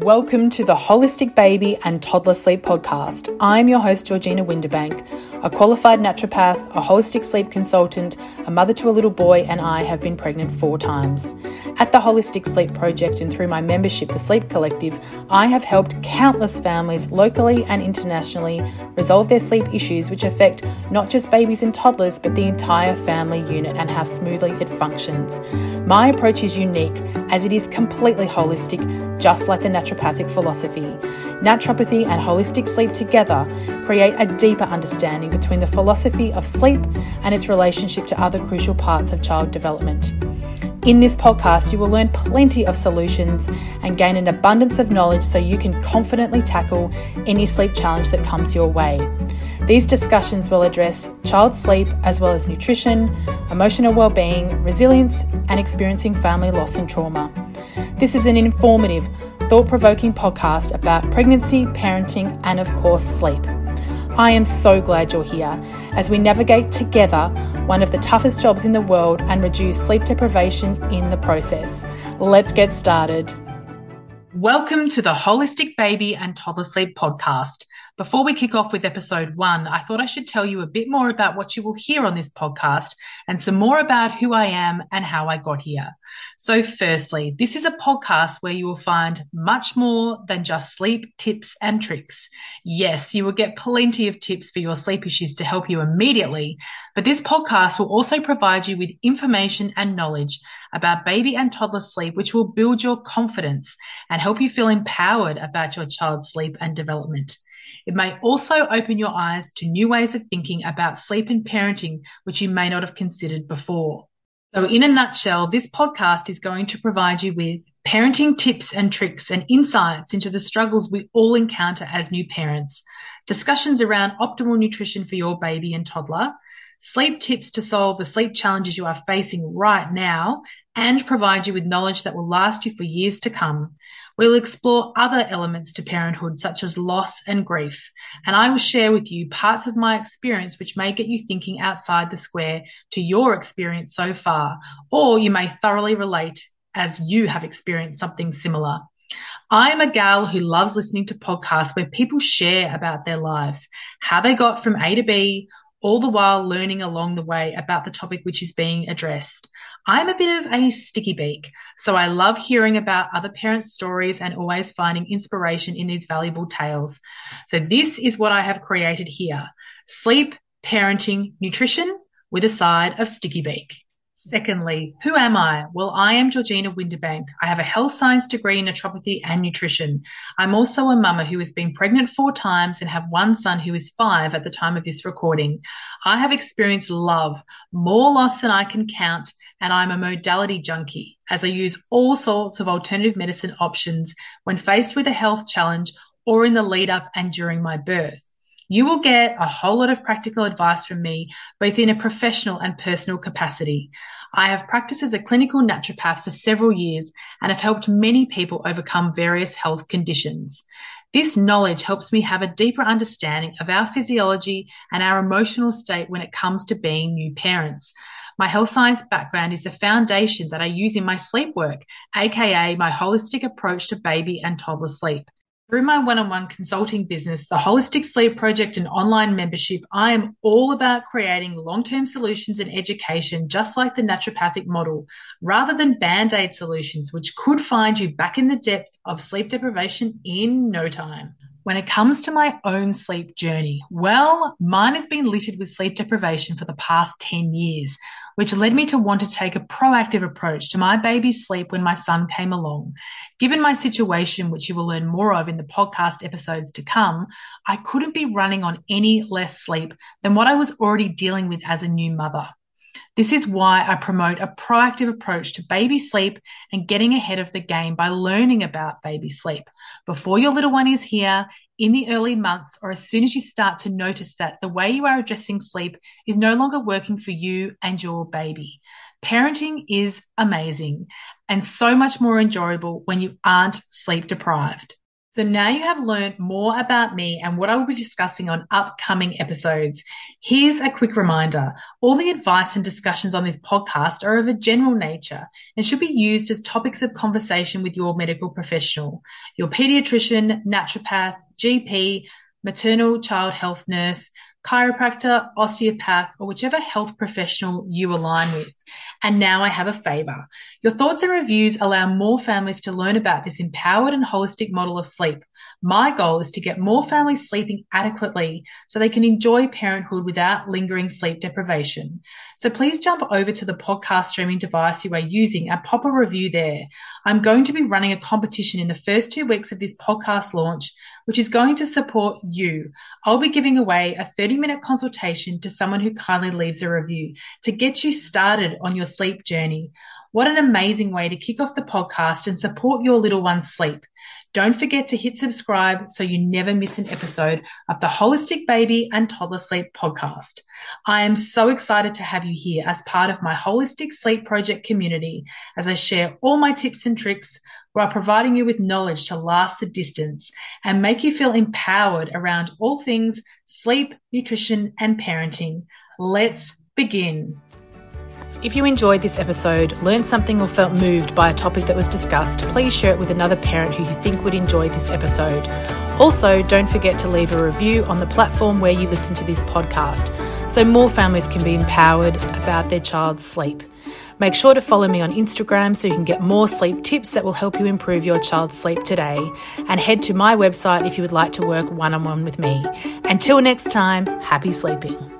Welcome to the Holistic Baby and Toddler Sleep Podcast. I'm your host, Georgina Winterbank, a qualified naturopath, a holistic sleep consultant, a mother to a little boy, and I have been pregnant four times. At the Holistic Sleep Project and through my membership, the Sleep Collective, I have helped countless families locally and internationally resolve their sleep issues, which affect not just babies and toddlers, but the entire family unit and how smoothly it functions. My approach is unique as it is completely holistic, just like the naturopathic philosophy. Naturopathy and holistic sleep together create a deeper understanding between the philosophy of sleep and its relationship to other crucial parts of child development. In this podcast, you will learn plenty of solutions and gain an abundance of knowledge so you can confidently tackle any sleep challenge that comes your way. These discussions will address child sleep as well as nutrition, emotional well-being, resilience, and experiencing family loss and trauma. This is an informative, thought provoking podcast about pregnancy, parenting, and of course, sleep. I am so glad you're here as we navigate together one of the toughest jobs in the world and reduce sleep deprivation in the process. Let's get started. Welcome to the Holistic Baby and Toddler Sleep podcast. Before we kick off with episode one, I thought I should tell you a bit more about what you will hear on this podcast and some more about who I am and how I got here. So, firstly, this is a podcast where you will find much more than just sleep tips and tricks. Yes, you will get plenty of tips for your sleep issues to help you immediately, but this podcast will also provide you with information and knowledge about baby and toddler sleep, which will build your confidence and help you feel empowered about your child's sleep and development. It may also open your eyes to new ways of thinking about sleep and parenting, which you may not have considered before. So, in a nutshell, this podcast is going to provide you with parenting tips and tricks and insights into the struggles we all encounter as new parents, discussions around optimal nutrition for your baby and toddler, sleep tips to solve the sleep challenges you are facing right now, and provide you with knowledge that will last you for years to come. We'll explore other elements to parenthood, such as loss and grief, and I will share with you parts of my experience which may get you thinking outside the square to your experience so far, or you may thoroughly relate as you have experienced something similar. I'm a gal who loves listening to podcasts where people share about their lives, how they got from A to B, all the while learning along the way about the topic which is being addressed. I'm a bit of a sticky beak, so I love hearing about other parents' stories and always finding inspiration in these valuable tales. So, this is what I have created here sleep, parenting, nutrition with a side of sticky beak. Secondly, who am I? Well, I am Georgina Winterbank. I have a health science degree in naturopathy and nutrition. I'm also a mama who has been pregnant four times and have one son who is five at the time of this recording. I have experienced love, more loss than I can count, and I'm a modality junkie as I use all sorts of alternative medicine options when faced with a health challenge or in the lead up and during my birth. You will get a whole lot of practical advice from me, both in a professional and personal capacity. I have practiced as a clinical naturopath for several years and have helped many people overcome various health conditions. This knowledge helps me have a deeper understanding of our physiology and our emotional state when it comes to being new parents. My health science background is the foundation that I use in my sleep work, aka my holistic approach to baby and toddler sleep. Through my one on one consulting business, the Holistic Sleep Project and online membership, I am all about creating long term solutions and education, just like the naturopathic model, rather than band aid solutions, which could find you back in the depth of sleep deprivation in no time. When it comes to my own sleep journey, well, mine has been littered with sleep deprivation for the past 10 years, which led me to want to take a proactive approach to my baby's sleep when my son came along. Given my situation, which you will learn more of in the podcast episodes to come, I couldn't be running on any less sleep than what I was already dealing with as a new mother. This is why I promote a proactive approach to baby sleep and getting ahead of the game by learning about baby sleep before your little one is here in the early months or as soon as you start to notice that the way you are addressing sleep is no longer working for you and your baby. Parenting is amazing and so much more enjoyable when you aren't sleep deprived. So now you have learned more about me and what I will be discussing on upcoming episodes. Here's a quick reminder. All the advice and discussions on this podcast are of a general nature and should be used as topics of conversation with your medical professional, your pediatrician, naturopath, GP, maternal child health nurse, chiropractor, osteopath, or whichever health professional you align with. And now I have a favor. Your thoughts and reviews allow more families to learn about this empowered and holistic model of sleep. My goal is to get more families sleeping adequately so they can enjoy parenthood without lingering sleep deprivation. So please jump over to the podcast streaming device you are using and pop a review there. I'm going to be running a competition in the first two weeks of this podcast launch, which is going to support you. I'll be giving away a 30 minute consultation to someone who kindly leaves a review to get you started on your sleep journey. What an amazing way to kick off the podcast and support your little one's sleep. Don't forget to hit subscribe so you never miss an episode of the Holistic Baby and Toddler Sleep podcast. I am so excited to have you here as part of my Holistic Sleep Project community as I share all my tips and tricks while providing you with knowledge to last the distance and make you feel empowered around all things sleep, nutrition, and parenting. Let's begin. If you enjoyed this episode, learned something, or felt moved by a topic that was discussed, please share it with another parent who you think would enjoy this episode. Also, don't forget to leave a review on the platform where you listen to this podcast so more families can be empowered about their child's sleep. Make sure to follow me on Instagram so you can get more sleep tips that will help you improve your child's sleep today. And head to my website if you would like to work one on one with me. Until next time, happy sleeping.